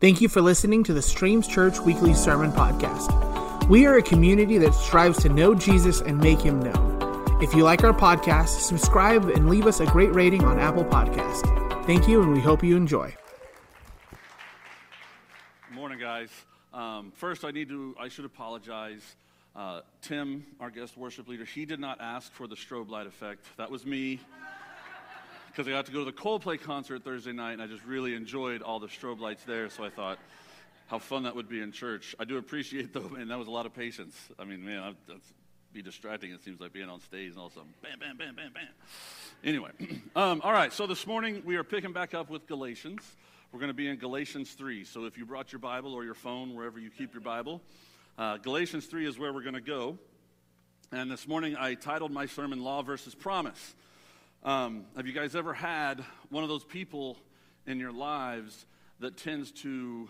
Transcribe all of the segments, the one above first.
Thank you for listening to the Streams Church Weekly Sermon Podcast. We are a community that strives to know Jesus and make him known. If you like our podcast, subscribe and leave us a great rating on Apple Podcast. Thank you, and we hope you enjoy. Good morning, guys. Um, first, I need to, I should apologize. Uh, Tim, our guest worship leader, he did not ask for the strobe light effect. That was me because I got to go to the Coldplay concert Thursday night, and I just really enjoyed all the strobe lights there. So I thought, how fun that would be in church. I do appreciate though, man. That was a lot of patience. I mean, man, I, that's be distracting. It seems like being on stage and all of a sudden, bam, bam, bam, bam, bam. Anyway, um, all right. So this morning we are picking back up with Galatians. We're going to be in Galatians 3. So if you brought your Bible or your phone, wherever you keep your Bible, uh, Galatians 3 is where we're going to go. And this morning I titled my sermon Law versus Promise. Um, have you guys ever had one of those people in your lives that tends to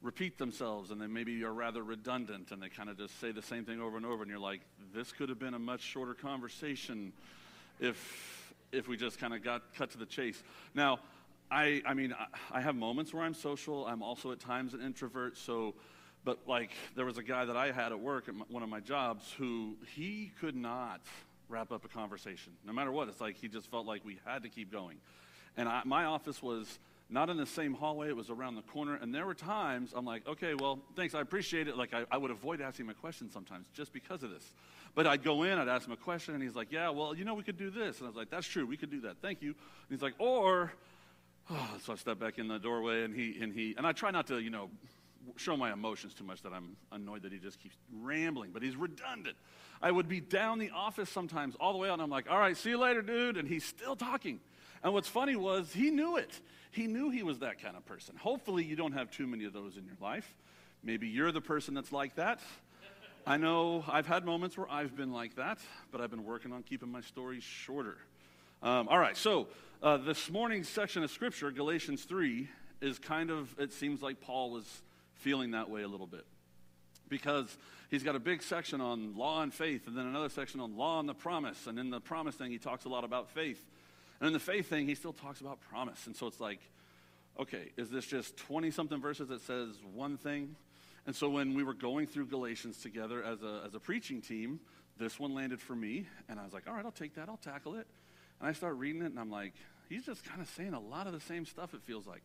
repeat themselves and they maybe are rather redundant and they kind of just say the same thing over and over and you're like this could have been a much shorter conversation if if we just kind of got cut to the chase. Now i i mean I, I have moments where i'm social. I'm also at times an introvert. So but like there was a guy that i had at work at my, one of my jobs who he could not wrap up a conversation. No matter what, it's like he just felt like we had to keep going. And I, my office was not in the same hallway, it was around the corner. And there were times I'm like, okay, well, thanks, I appreciate it. Like, I, I would avoid asking him a question sometimes just because of this. But I'd go in, I'd ask him a question, and he's like, yeah, well, you know, we could do this. And I was like, that's true, we could do that. Thank you. And he's like, or, oh, so I step back in the doorway, and he, and he, and I try not to, you know, show my emotions too much that I'm annoyed that he just keeps rambling, but he's redundant. I would be down the office sometimes all the way out, and I'm like, all right, see you later, dude. And he's still talking. And what's funny was he knew it. He knew he was that kind of person. Hopefully, you don't have too many of those in your life. Maybe you're the person that's like that. I know I've had moments where I've been like that, but I've been working on keeping my stories shorter. Um, all right, so uh, this morning's section of scripture, Galatians 3, is kind of, it seems like Paul was feeling that way a little bit. Because he's got a big section on law and faith, and then another section on law and the promise. And in the promise thing, he talks a lot about faith. And in the faith thing, he still talks about promise. And so it's like, okay, is this just 20 something verses that says one thing? And so when we were going through Galatians together as a, as a preaching team, this one landed for me. And I was like, all right, I'll take that, I'll tackle it. And I start reading it, and I'm like, he's just kind of saying a lot of the same stuff, it feels like.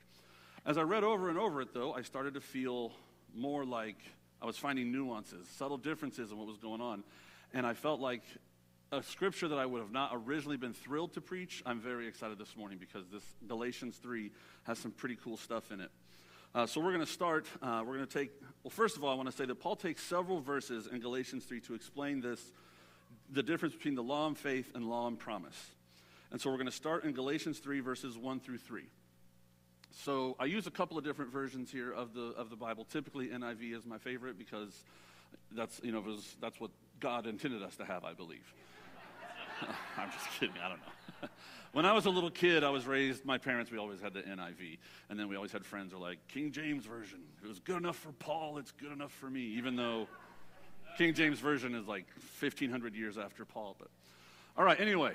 As I read over and over it, though, I started to feel more like I was finding nuances, subtle differences in what was going on. And I felt like a scripture that I would have not originally been thrilled to preach, I'm very excited this morning because this Galatians 3 has some pretty cool stuff in it. Uh, so we're going to start. Uh, we're going to take, well, first of all, I want to say that Paul takes several verses in Galatians 3 to explain this, the difference between the law and faith and law and promise. And so we're going to start in Galatians 3, verses 1 through 3. So I use a couple of different versions here of the of the Bible. Typically, NIV is my favorite because that's you know was, that's what God intended us to have, I believe. I'm just kidding. I don't know. when I was a little kid, I was raised. My parents, we always had the NIV, and then we always had friends who were like King James version. It was good enough for Paul. It's good enough for me, even though King James version is like 1,500 years after Paul. But all right. Anyway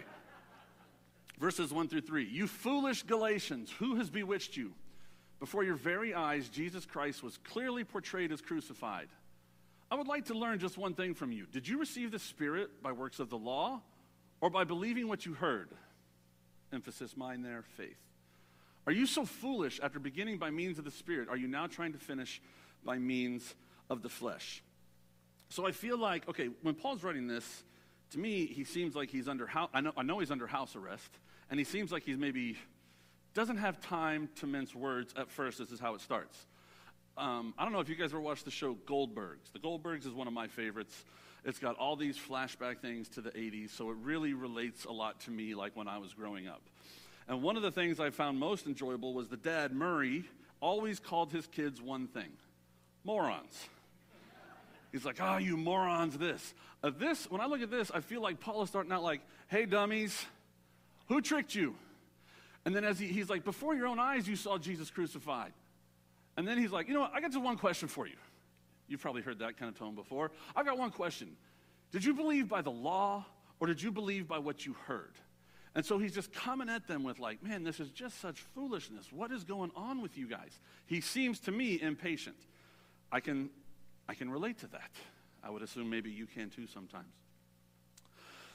verses 1 through 3. You foolish Galatians, who has bewitched you? Before your very eyes, Jesus Christ was clearly portrayed as crucified. I would like to learn just one thing from you. Did you receive the Spirit by works of the law or by believing what you heard? Emphasis mine there, faith. Are you so foolish after beginning by means of the Spirit? Are you now trying to finish by means of the flesh? So I feel like, okay, when Paul's writing this, to me, he seems like he's under house, I know, I know he's under house arrest, and he seems like he's maybe doesn't have time to mince words at first. This is how it starts. Um, I don't know if you guys ever watched the show Goldbergs. The Goldbergs is one of my favorites. It's got all these flashback things to the 80s, so it really relates a lot to me, like when I was growing up. And one of the things I found most enjoyable was the dad, Murray, always called his kids one thing morons. He's like, ah, oh, you morons, this. Uh, this, when I look at this, I feel like Paul is starting out like, hey, dummies, who tricked you? And then as he, he's like, before your own eyes, you saw Jesus crucified. And then he's like, you know what, I got just one question for you. You've probably heard that kind of tone before. I've got one question. Did you believe by the law or did you believe by what you heard? And so he's just coming at them with, like, man, this is just such foolishness. What is going on with you guys? He seems to me impatient. I can, I can relate to that. I would assume maybe you can too sometimes.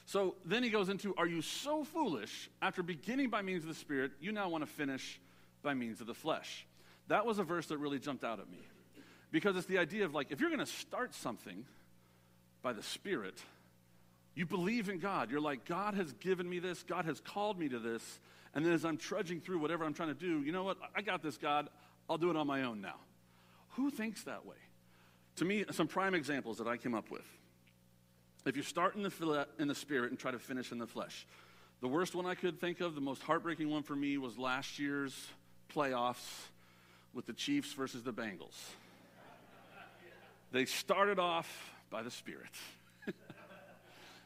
So then he goes into, Are you so foolish? After beginning by means of the Spirit, you now want to finish by means of the flesh. That was a verse that really jumped out at me. Because it's the idea of like, if you're going to start something by the Spirit, you believe in God. You're like, God has given me this, God has called me to this. And then as I'm trudging through whatever I'm trying to do, you know what? I got this, God. I'll do it on my own now. Who thinks that way? To me, some prime examples that I came up with. If you start in the, in the spirit and try to finish in the flesh, the worst one I could think of, the most heartbreaking one for me, was last year's playoffs with the Chiefs versus the Bengals. They started off by the Spirit.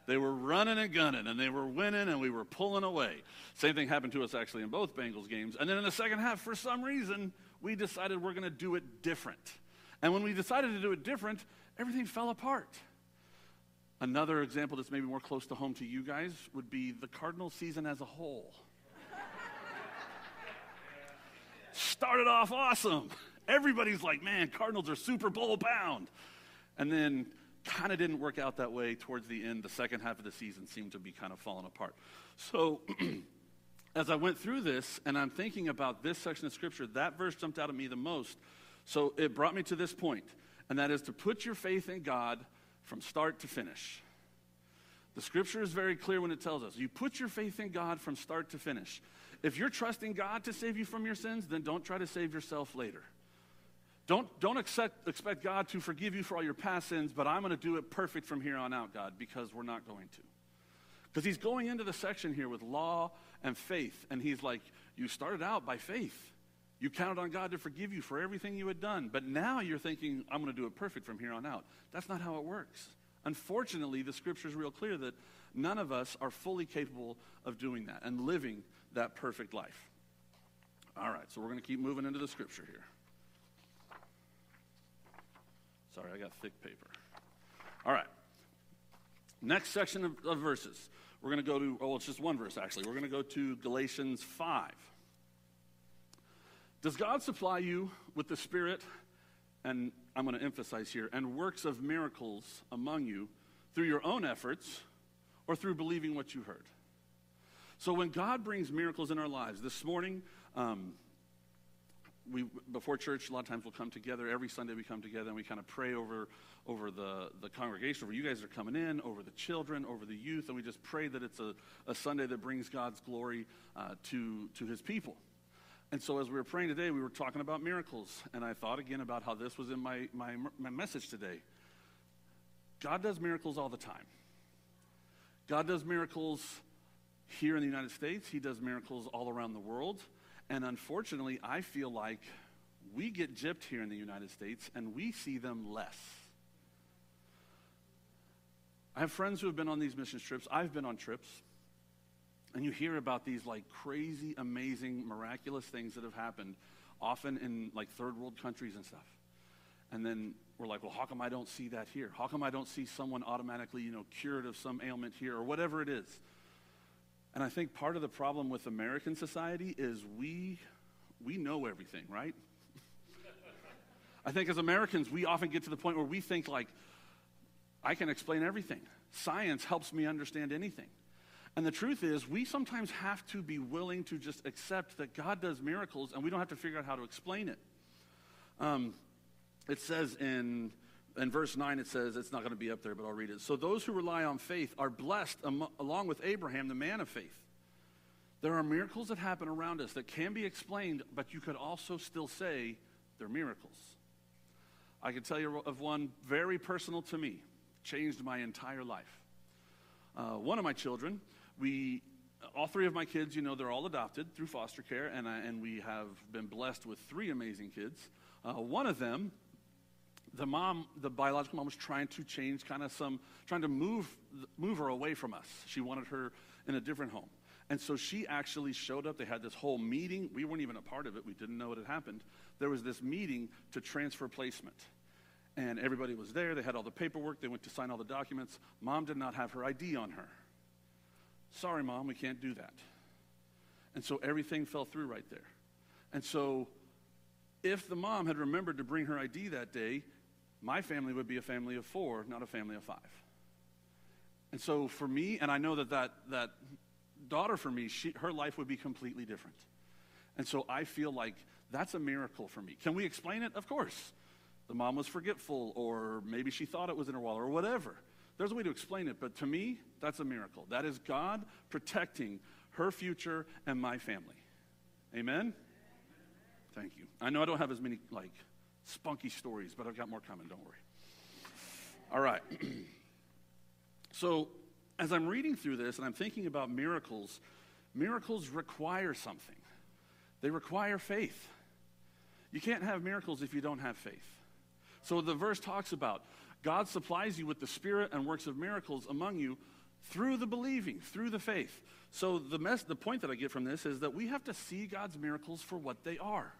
they were running and gunning, and they were winning, and we were pulling away. Same thing happened to us actually in both Bengals games. And then in the second half, for some reason, we decided we're going to do it different. And when we decided to do it different, everything fell apart. Another example that's maybe more close to home to you guys would be the Cardinal season as a whole. Started off awesome. Everybody's like, man, Cardinals are Super Bowl bound. And then kind of didn't work out that way towards the end. The second half of the season seemed to be kind of falling apart. So, as I went through this and I'm thinking about this section of scripture, that verse jumped out at me the most. So, it brought me to this point, and that is to put your faith in God from start to finish. The scripture is very clear when it tells us you put your faith in God from start to finish. If you're trusting God to save you from your sins, then don't try to save yourself later. Don't, don't accept, expect God to forgive you for all your past sins, but I'm going to do it perfect from here on out, God, because we're not going to. Because he's going into the section here with law and faith, and he's like, You started out by faith. You counted on God to forgive you for everything you had done, but now you're thinking, I'm going to do it perfect from here on out. That's not how it works. Unfortunately, the scripture is real clear that none of us are fully capable of doing that and living that perfect life. All right, so we're going to keep moving into the scripture here. Sorry, I got thick paper. All right. Next section of, of verses. We're going to go to, oh, it's just one verse actually. We're going to go to Galatians 5. Does God supply you with the Spirit, and I'm going to emphasize here, and works of miracles among you through your own efforts or through believing what you heard? So when God brings miracles in our lives, this morning, um, we before church a lot of times we'll come together. Every sunday we come together and we kind of pray over over the, the congregation over you guys are coming in over the children over the youth and we just pray that it's a, a sunday that brings god's glory uh, to to his people and so as we were praying today we were talking about miracles and i thought again about how this was in my my, my message today god does miracles all the time god does miracles here in the united states he does miracles all around the world and unfortunately, I feel like we get gypped here in the United States and we see them less. I have friends who have been on these mission trips. I've been on trips. And you hear about these like crazy, amazing, miraculous things that have happened, often in like third world countries and stuff. And then we're like, well, how come I don't see that here? How come I don't see someone automatically, you know, cured of some ailment here or whatever it is? And I think part of the problem with American society is we, we know everything, right? I think as Americans, we often get to the point where we think, like, I can explain everything. Science helps me understand anything. And the truth is, we sometimes have to be willing to just accept that God does miracles and we don't have to figure out how to explain it. Um, it says in in verse 9 it says it's not going to be up there but i'll read it. So those who rely on faith are blessed am- along with abraham the man of faith. There are miracles that happen around us that can be explained but you could also still say they're miracles. I can tell you of one very personal to me changed my entire life. Uh, one of my children we all three of my kids you know they're all adopted through foster care and, I, and we have been blessed with three amazing kids uh, one of them the mom, the biological mom, was trying to change kind of some, trying to move, move her away from us. She wanted her in a different home. And so she actually showed up. They had this whole meeting. We weren't even a part of it. We didn't know what had happened. There was this meeting to transfer placement. And everybody was there. They had all the paperwork. They went to sign all the documents. Mom did not have her ID on her. Sorry, mom, we can't do that. And so everything fell through right there. And so if the mom had remembered to bring her ID that day, my family would be a family of four, not a family of five. And so for me, and I know that that, that daughter for me, she, her life would be completely different. And so I feel like that's a miracle for me. Can we explain it? Of course. The mom was forgetful, or maybe she thought it was in her wallet, or whatever. There's a way to explain it, but to me, that's a miracle. That is God protecting her future and my family. Amen? Thank you. I know I don't have as many, like, spunky stories, but I've got more coming, don't worry. All right. so, as I'm reading through this and I'm thinking about miracles, miracles require something. They require faith. You can't have miracles if you don't have faith. So the verse talks about God supplies you with the spirit and works of miracles among you through the believing, through the faith. So the mess, the point that I get from this is that we have to see God's miracles for what they are.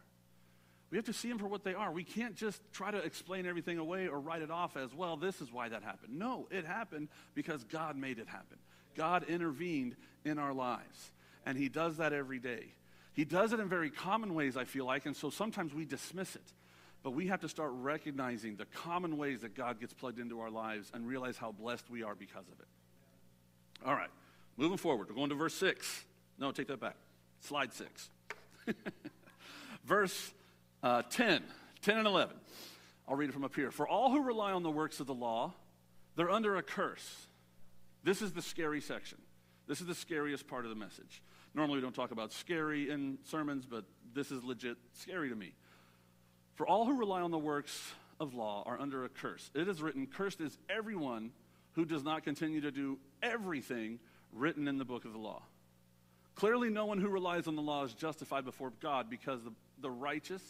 We have to see them for what they are. We can't just try to explain everything away or write it off as, well, this is why that happened. No, it happened because God made it happen. God intervened in our lives. And He does that every day. He does it in very common ways, I feel like, and so sometimes we dismiss it. But we have to start recognizing the common ways that God gets plugged into our lives and realize how blessed we are because of it. All right, moving forward. We're going to verse 6. No, take that back. Slide 6. verse uh, 10, 10 and 11. I'll read it from up here. For all who rely on the works of the law, they're under a curse. This is the scary section. This is the scariest part of the message. Normally, we don't talk about scary in sermons, but this is legit scary to me. For all who rely on the works of law are under a curse. It is written, Cursed is everyone who does not continue to do everything written in the book of the law. Clearly, no one who relies on the law is justified before God because the, the righteous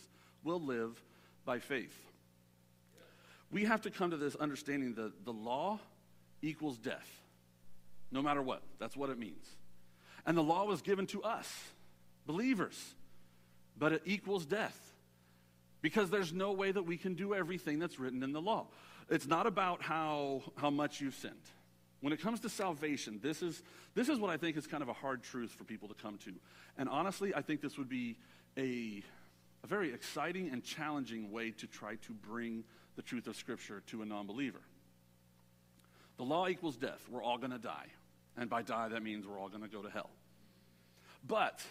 will live by faith. We have to come to this understanding that the law equals death, no matter what. That's what it means. And the law was given to us, believers, but it equals death because there's no way that we can do everything that's written in the law. It's not about how, how much you've sinned. When it comes to salvation, this is, this is what I think is kind of a hard truth for people to come to. And honestly, I think this would be a, a very exciting and challenging way to try to bring the truth of Scripture to a non believer. The law equals death. We're all going to die. And by die, that means we're all going to go to hell. But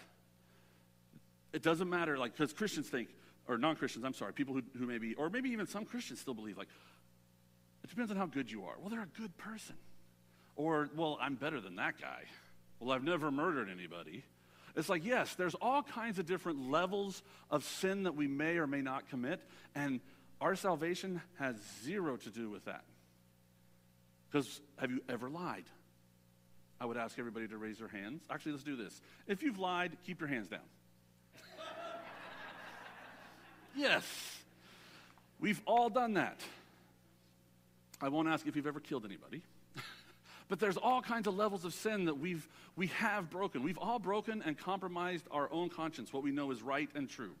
it doesn't matter, like, because Christians think, or non Christians, I'm sorry, people who, who maybe, or maybe even some Christians still believe, like, it depends on how good you are. Well, they're a good person. Or, well, I'm better than that guy. Well, I've never murdered anybody. It's like, yes, there's all kinds of different levels of sin that we may or may not commit, and our salvation has zero to do with that. Because have you ever lied? I would ask everybody to raise their hands. Actually, let's do this. If you've lied, keep your hands down. Yes, we've all done that. I won't ask if you've ever killed anybody. but there's all kinds of levels of sin that we've we have broken. We've all broken and compromised our own conscience, what we know is right and true.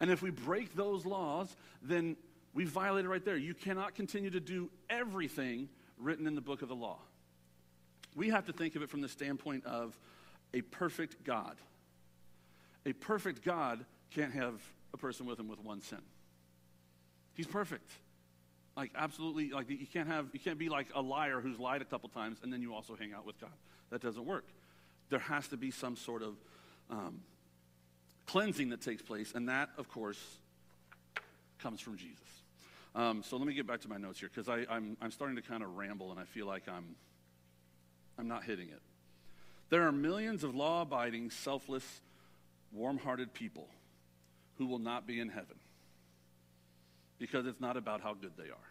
And if we break those laws, then we violate it right there. You cannot continue to do everything written in the book of the law. We have to think of it from the standpoint of a perfect God. A perfect God can't have a person with him with one sin. He's perfect. Like absolutely, like you can't have, you can't be like a liar who's lied a couple times and then you also hang out with God. That doesn't work. There has to be some sort of um, cleansing that takes place, and that, of course, comes from Jesus. Um, so let me get back to my notes here because I'm, I'm starting to kind of ramble and I feel like I'm, I'm not hitting it. There are millions of law abiding, selfless, warm hearted people who will not be in heaven because it's not about how good they are.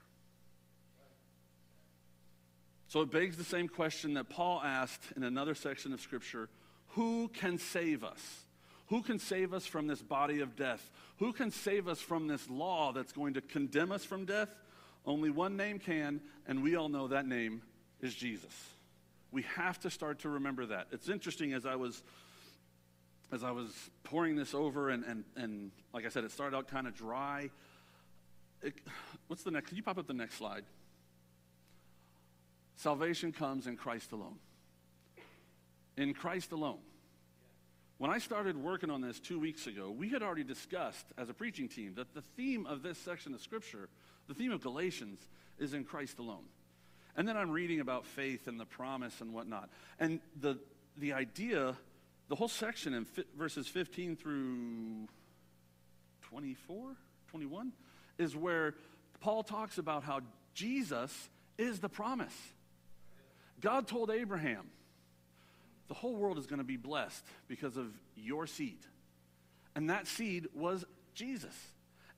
So it begs the same question that Paul asked in another section of Scripture Who can save us? Who can save us from this body of death? Who can save us from this law that's going to condemn us from death? Only one name can, and we all know that name is Jesus. We have to start to remember that. It's interesting as I was as I was pouring this over and and, and like I said, it started out kind of dry. It, what's the next? Can you pop up the next slide? Salvation comes in Christ alone. in Christ alone. When I started working on this two weeks ago, we had already discussed as a preaching team that the theme of this section of Scripture, the theme of Galatians, is in Christ alone. And then I'm reading about faith and the promise and whatnot. And the, the idea, the whole section in fi- verses 15 through 24, 21, is where Paul talks about how Jesus is the promise. God told Abraham, the whole world is going to be blessed because of your seed. And that seed was Jesus.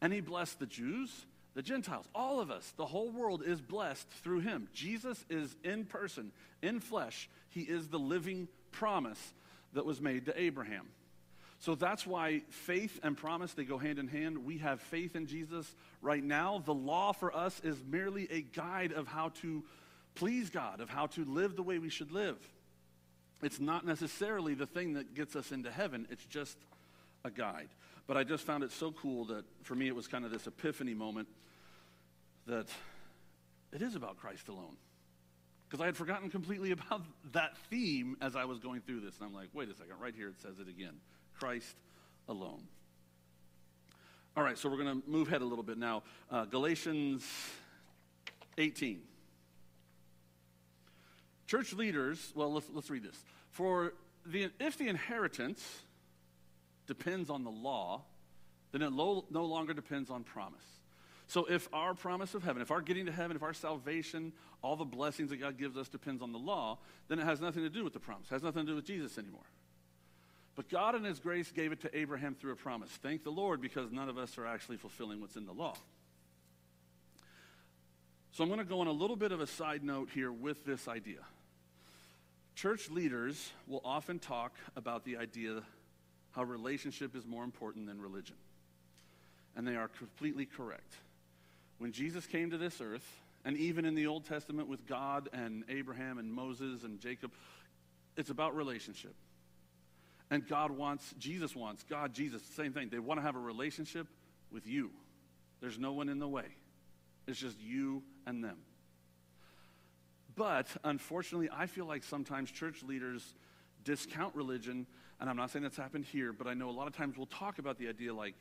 And he blessed the Jews, the Gentiles, all of us. The whole world is blessed through him. Jesus is in person, in flesh. He is the living promise that was made to Abraham. So that's why faith and promise they go hand in hand. We have faith in Jesus right now. The law for us is merely a guide of how to please God, of how to live the way we should live. It's not necessarily the thing that gets us into heaven, it's just a guide. But I just found it so cool that for me it was kind of this epiphany moment that it is about Christ alone. Because I had forgotten completely about that theme as I was going through this. And I'm like, wait a second, right here it says it again Christ alone. All right, so we're going to move ahead a little bit now. Uh, Galatians 18. Church leaders, well, let's, let's read this. For the, if the inheritance depends on the law, then it lo, no longer depends on promise. So if our promise of heaven, if our getting to heaven, if our salvation, all the blessings that God gives us depends on the law, then it has nothing to do with the promise. It has nothing to do with Jesus anymore. But God in His grace gave it to Abraham through a promise. Thank the Lord because none of us are actually fulfilling what's in the law. So I'm going to go on a little bit of a side note here with this idea. Church leaders will often talk about the idea how relationship is more important than religion. And they are completely correct. When Jesus came to this earth, and even in the Old Testament with God and Abraham and Moses and Jacob, it's about relationship. And God wants, Jesus wants, God, Jesus, same thing. They want to have a relationship with you. There's no one in the way, it's just you and them. But unfortunately, I feel like sometimes church leaders discount religion, and I'm not saying that's happened here, but I know a lot of times we'll talk about the idea like,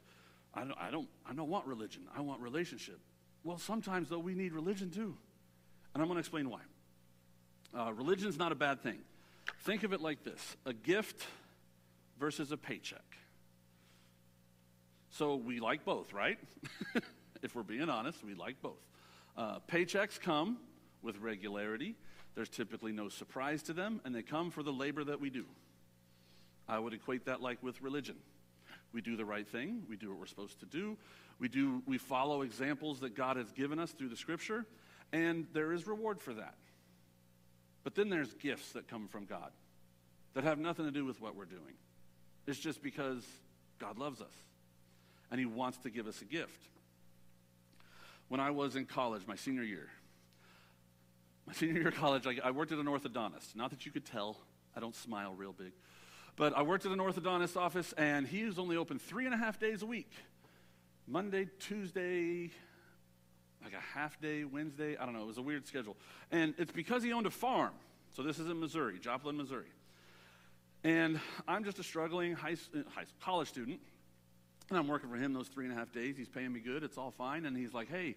I don't, I don't, I don't want religion, I want relationship. Well, sometimes though we need religion too, and I'm going to explain why. Uh, religion's not a bad thing. Think of it like this: a gift versus a paycheck. So we like both, right? if we're being honest, we like both. Uh, paychecks come with regularity. There's typically no surprise to them, and they come for the labor that we do. I would equate that like with religion. We do the right thing, we do what we're supposed to do, we, do, we follow examples that God has given us through the scripture, and there is reward for that. But then there's gifts that come from God that have nothing to do with what we're doing. It's just because God loves us and He wants to give us a gift. When I was in college, my senior year, my senior year of college, I, I worked at an orthodontist. Not that you could tell, I don't smile real big. But I worked at an orthodontist office, and he was only open three and a half days a week Monday, Tuesday, like a half day, Wednesday. I don't know. It was a weird schedule. And it's because he owned a farm. So this is in Missouri, Joplin, Missouri. And I'm just a struggling high, uh, high college student. And I'm working for him those three and a half days. He's paying me good. It's all fine. And he's like, hey,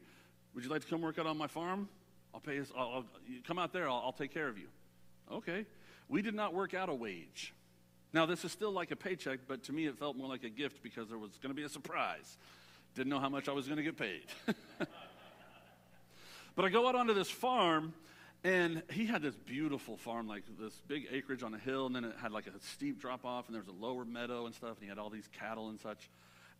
would you like to come work out on my farm? I'll pay you, I'll, I'll come out there, I'll, I'll take care of you. Okay. We did not work out a wage. Now, this is still like a paycheck, but to me it felt more like a gift because there was going to be a surprise. Didn't know how much I was going to get paid. but I go out onto this farm, and he had this beautiful farm, like this big acreage on a hill, and then it had like a steep drop off, and there was a lower meadow and stuff, and he had all these cattle and such.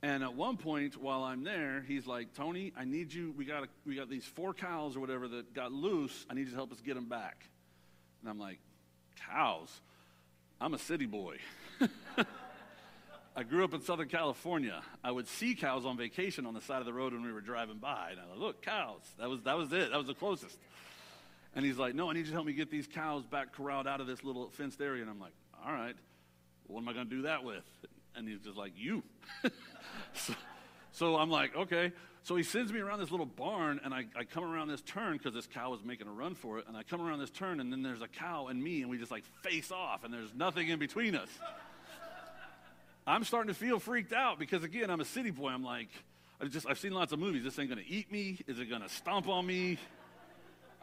And at one point, while I'm there, he's like, Tony, I need you. We got, a, we got these four cows or whatever that got loose. I need you to help us get them back. And I'm like, cows? I'm a city boy. I grew up in Southern California. I would see cows on vacation on the side of the road when we were driving by. And I was like, look, cows. That was, that was it. That was the closest. And he's like, no, I need you to help me get these cows back corralled out of this little fenced area. And I'm like, all right, what am I going to do that with? And he's just like, you. so, So I'm like, okay. So he sends me around this little barn, and I, I come around this turn because this cow was making a run for it. And I come around this turn, and then there's a cow and me, and we just like face off, and there's nothing in between us. I'm starting to feel freaked out because, again, I'm a city boy. I'm like, I just, I've seen lots of movies. This thing gonna eat me? Is it gonna stomp on me?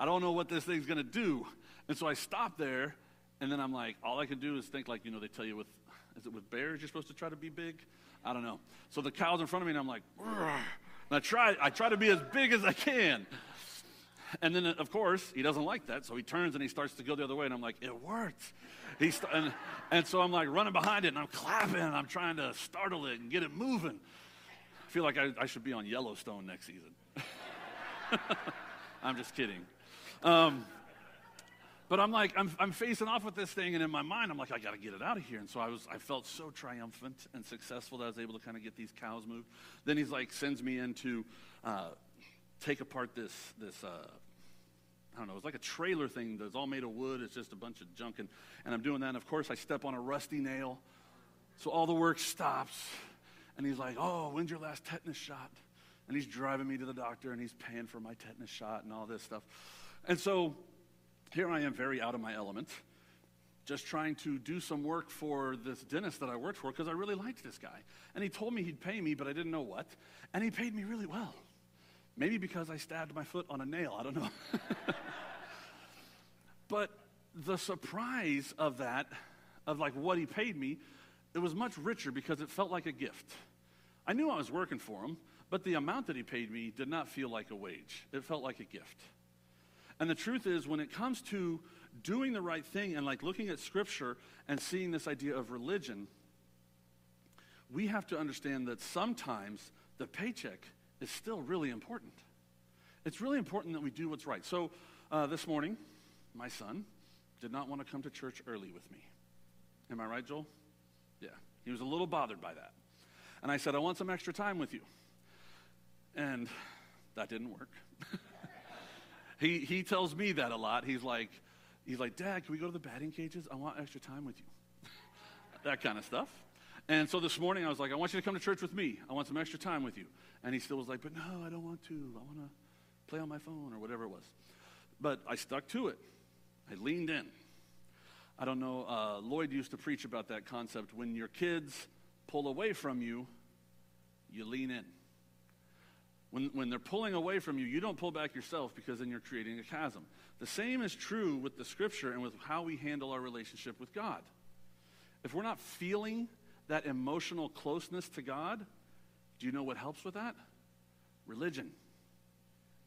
I don't know what this thing's gonna do. And so I stop there, and then I'm like, all I can do is think like, you know, they tell you with, is it with bears you're supposed to try to be big? I don't know. So the cow's in front of me, and I'm like, and I try, I try to be as big as I can. And then, of course, he doesn't like that, so he turns and he starts to go the other way, and I'm like, it worked. He's st- and, and so I'm like running behind it, and I'm clapping, and I'm trying to startle it and get it moving. I feel like I, I should be on Yellowstone next season. I'm just kidding. Um, but I'm like, I'm, I'm facing off with this thing, and in my mind, I'm like, I got to get it out of here. And so I was, I felt so triumphant and successful that I was able to kind of get these cows moved. Then he's like, sends me in to uh, take apart this, this, uh, I don't know, it's like a trailer thing that's all made of wood. It's just a bunch of junk, and, and I'm doing that. And of course, I step on a rusty nail, so all the work stops. And he's like, "Oh, when's your last tetanus shot?" And he's driving me to the doctor, and he's paying for my tetanus shot and all this stuff. And so here I am, very out of my element, just trying to do some work for this dentist that I worked for because I really liked this guy. And he told me he'd pay me, but I didn't know what. And he paid me really well. Maybe because I stabbed my foot on a nail, I don't know. but the surprise of that, of like what he paid me, it was much richer because it felt like a gift. I knew I was working for him, but the amount that he paid me did not feel like a wage. It felt like a gift. And the truth is, when it comes to doing the right thing and like looking at scripture and seeing this idea of religion, we have to understand that sometimes the paycheck is still really important. It's really important that we do what's right. So uh, this morning, my son did not want to come to church early with me. Am I right, Joel? Yeah. He was a little bothered by that. And I said, I want some extra time with you. And that didn't work. he, he tells me that a lot. He's like, he's like, Dad, can we go to the batting cages? I want extra time with you. that kind of stuff. And so this morning I was like, I want you to come to church with me. I want some extra time with you. And he still was like, but no, I don't want to. I want to play on my phone or whatever it was. But I stuck to it. I leaned in. I don't know, uh, Lloyd used to preach about that concept. When your kids pull away from you, you lean in. When, when they're pulling away from you, you don't pull back yourself because then you're creating a chasm. The same is true with the scripture and with how we handle our relationship with God. If we're not feeling that emotional closeness to God, do you know what helps with that? Religion.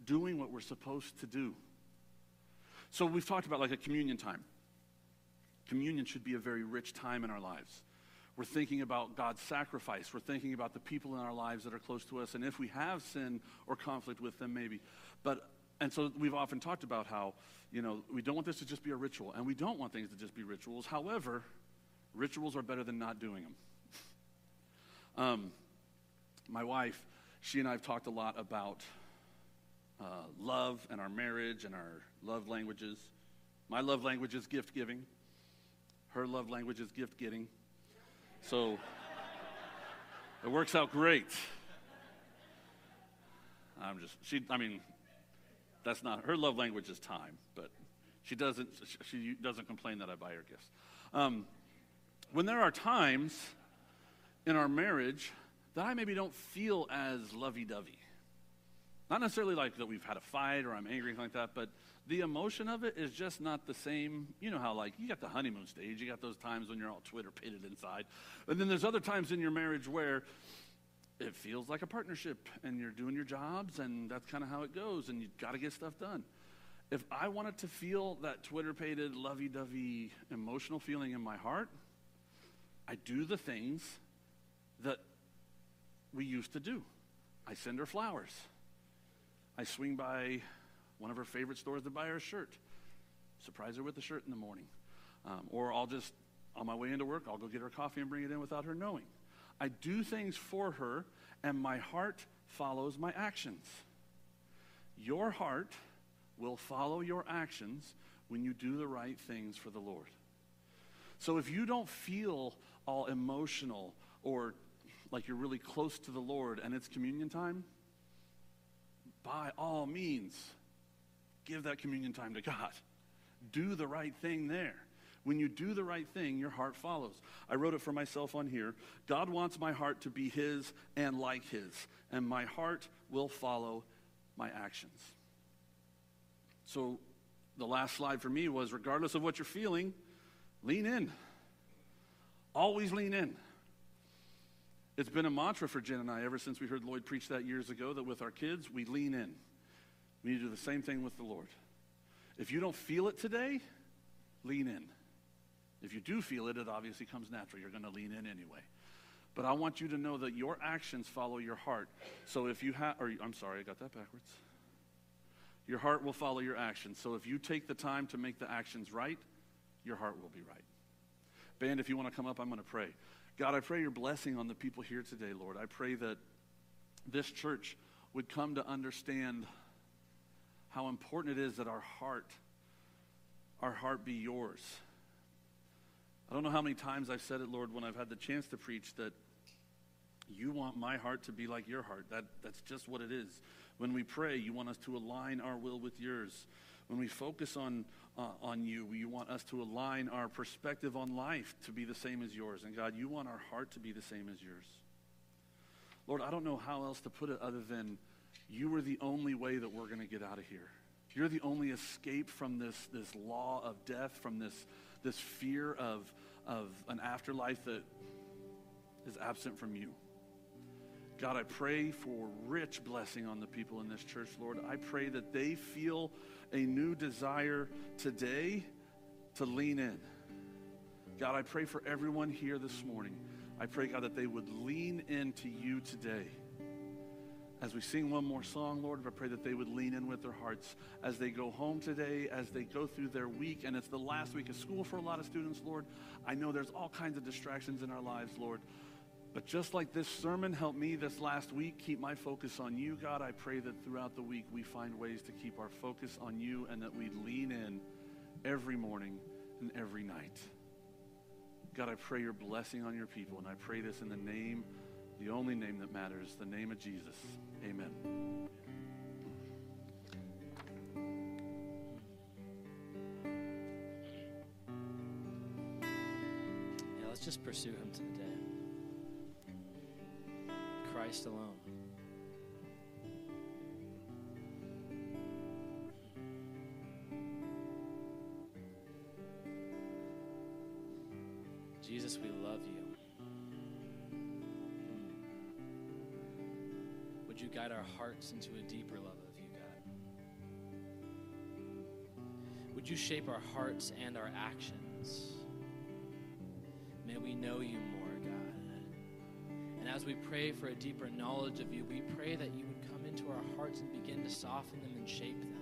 Doing what we're supposed to do. So we've talked about like a communion time. Communion should be a very rich time in our lives. We're thinking about God's sacrifice. We're thinking about the people in our lives that are close to us, and if we have sin or conflict with them, maybe. But and so we've often talked about how you know we don't want this to just be a ritual, and we don't want things to just be rituals. However, rituals are better than not doing them. um, my wife, she and I have talked a lot about uh, love and our marriage and our love languages. My love language is gift giving. Her love language is gift getting. So it works out great. I'm just, she, I mean, that's not, her love language is time, but she doesn't, she doesn't complain that I buy her gifts. Um, when there are times in our marriage that I maybe don't feel as lovey dovey, not necessarily like that we've had a fight or I'm angry anything like that, but the emotion of it is just not the same. You know how, like, you got the honeymoon stage, you got those times when you're all Twitter pitted inside. And then there's other times in your marriage where it feels like a partnership and you're doing your jobs and that's kind of how it goes and you've got to get stuff done. If I wanted to feel that Twitter pated, lovey dovey emotional feeling in my heart, I do the things that we used to do. I send her flowers. I swing by one of her favorite stores to buy her a shirt. Surprise her with the shirt in the morning. Um, or I'll just, on my way into work, I'll go get her coffee and bring it in without her knowing. I do things for her, and my heart follows my actions. Your heart will follow your actions when you do the right things for the Lord. So if you don't feel all emotional or like you're really close to the Lord and it's communion time, by all means, give that communion time to God. Do the right thing there. When you do the right thing, your heart follows. I wrote it for myself on here. God wants my heart to be His and like His, and my heart will follow my actions. So, the last slide for me was regardless of what you're feeling, lean in. Always lean in. It's been a mantra for Jen and I ever since we heard Lloyd preach that years ago that with our kids, we lean in. We need to do the same thing with the Lord. If you don't feel it today, lean in. If you do feel it, it obviously comes natural. You're going to lean in anyway. But I want you to know that your actions follow your heart. So if you have, or I'm sorry, I got that backwards. Your heart will follow your actions. So if you take the time to make the actions right, your heart will be right. Band, if you want to come up, I'm going to pray. God, I pray your blessing on the people here today, Lord. I pray that this church would come to understand how important it is that our heart, our heart be yours. I don't know how many times I've said it, Lord, when I've had the chance to preach that you want my heart to be like your heart. That, that's just what it is. When we pray, you want us to align our will with yours. When we focus on, uh, on you, you want us to align our perspective on life to be the same as yours. And God, you want our heart to be the same as yours. Lord, I don't know how else to put it other than you are the only way that we're going to get out of here. You're the only escape from this, this law of death, from this, this fear of, of an afterlife that is absent from you. God, I pray for rich blessing on the people in this church, Lord. I pray that they feel a new desire today to lean in. God, I pray for everyone here this morning. I pray, God, that they would lean into you today. As we sing one more song, Lord, I pray that they would lean in with their hearts as they go home today, as they go through their week, and it's the last week of school for a lot of students, Lord. I know there's all kinds of distractions in our lives, Lord. But just like this sermon helped me this last week keep my focus on you, God, I pray that throughout the week we find ways to keep our focus on you and that we lean in every morning and every night. God, I pray your blessing on your people, and I pray this in the name, the only name that matters, the name of Jesus. Amen. Yeah, let's just pursue him today. Christ alone. Guide our hearts into a deeper love of you, God? Would you shape our hearts and our actions? May we know you more, God. And as we pray for a deeper knowledge of you, we pray that you would come into our hearts and begin to soften them and shape them.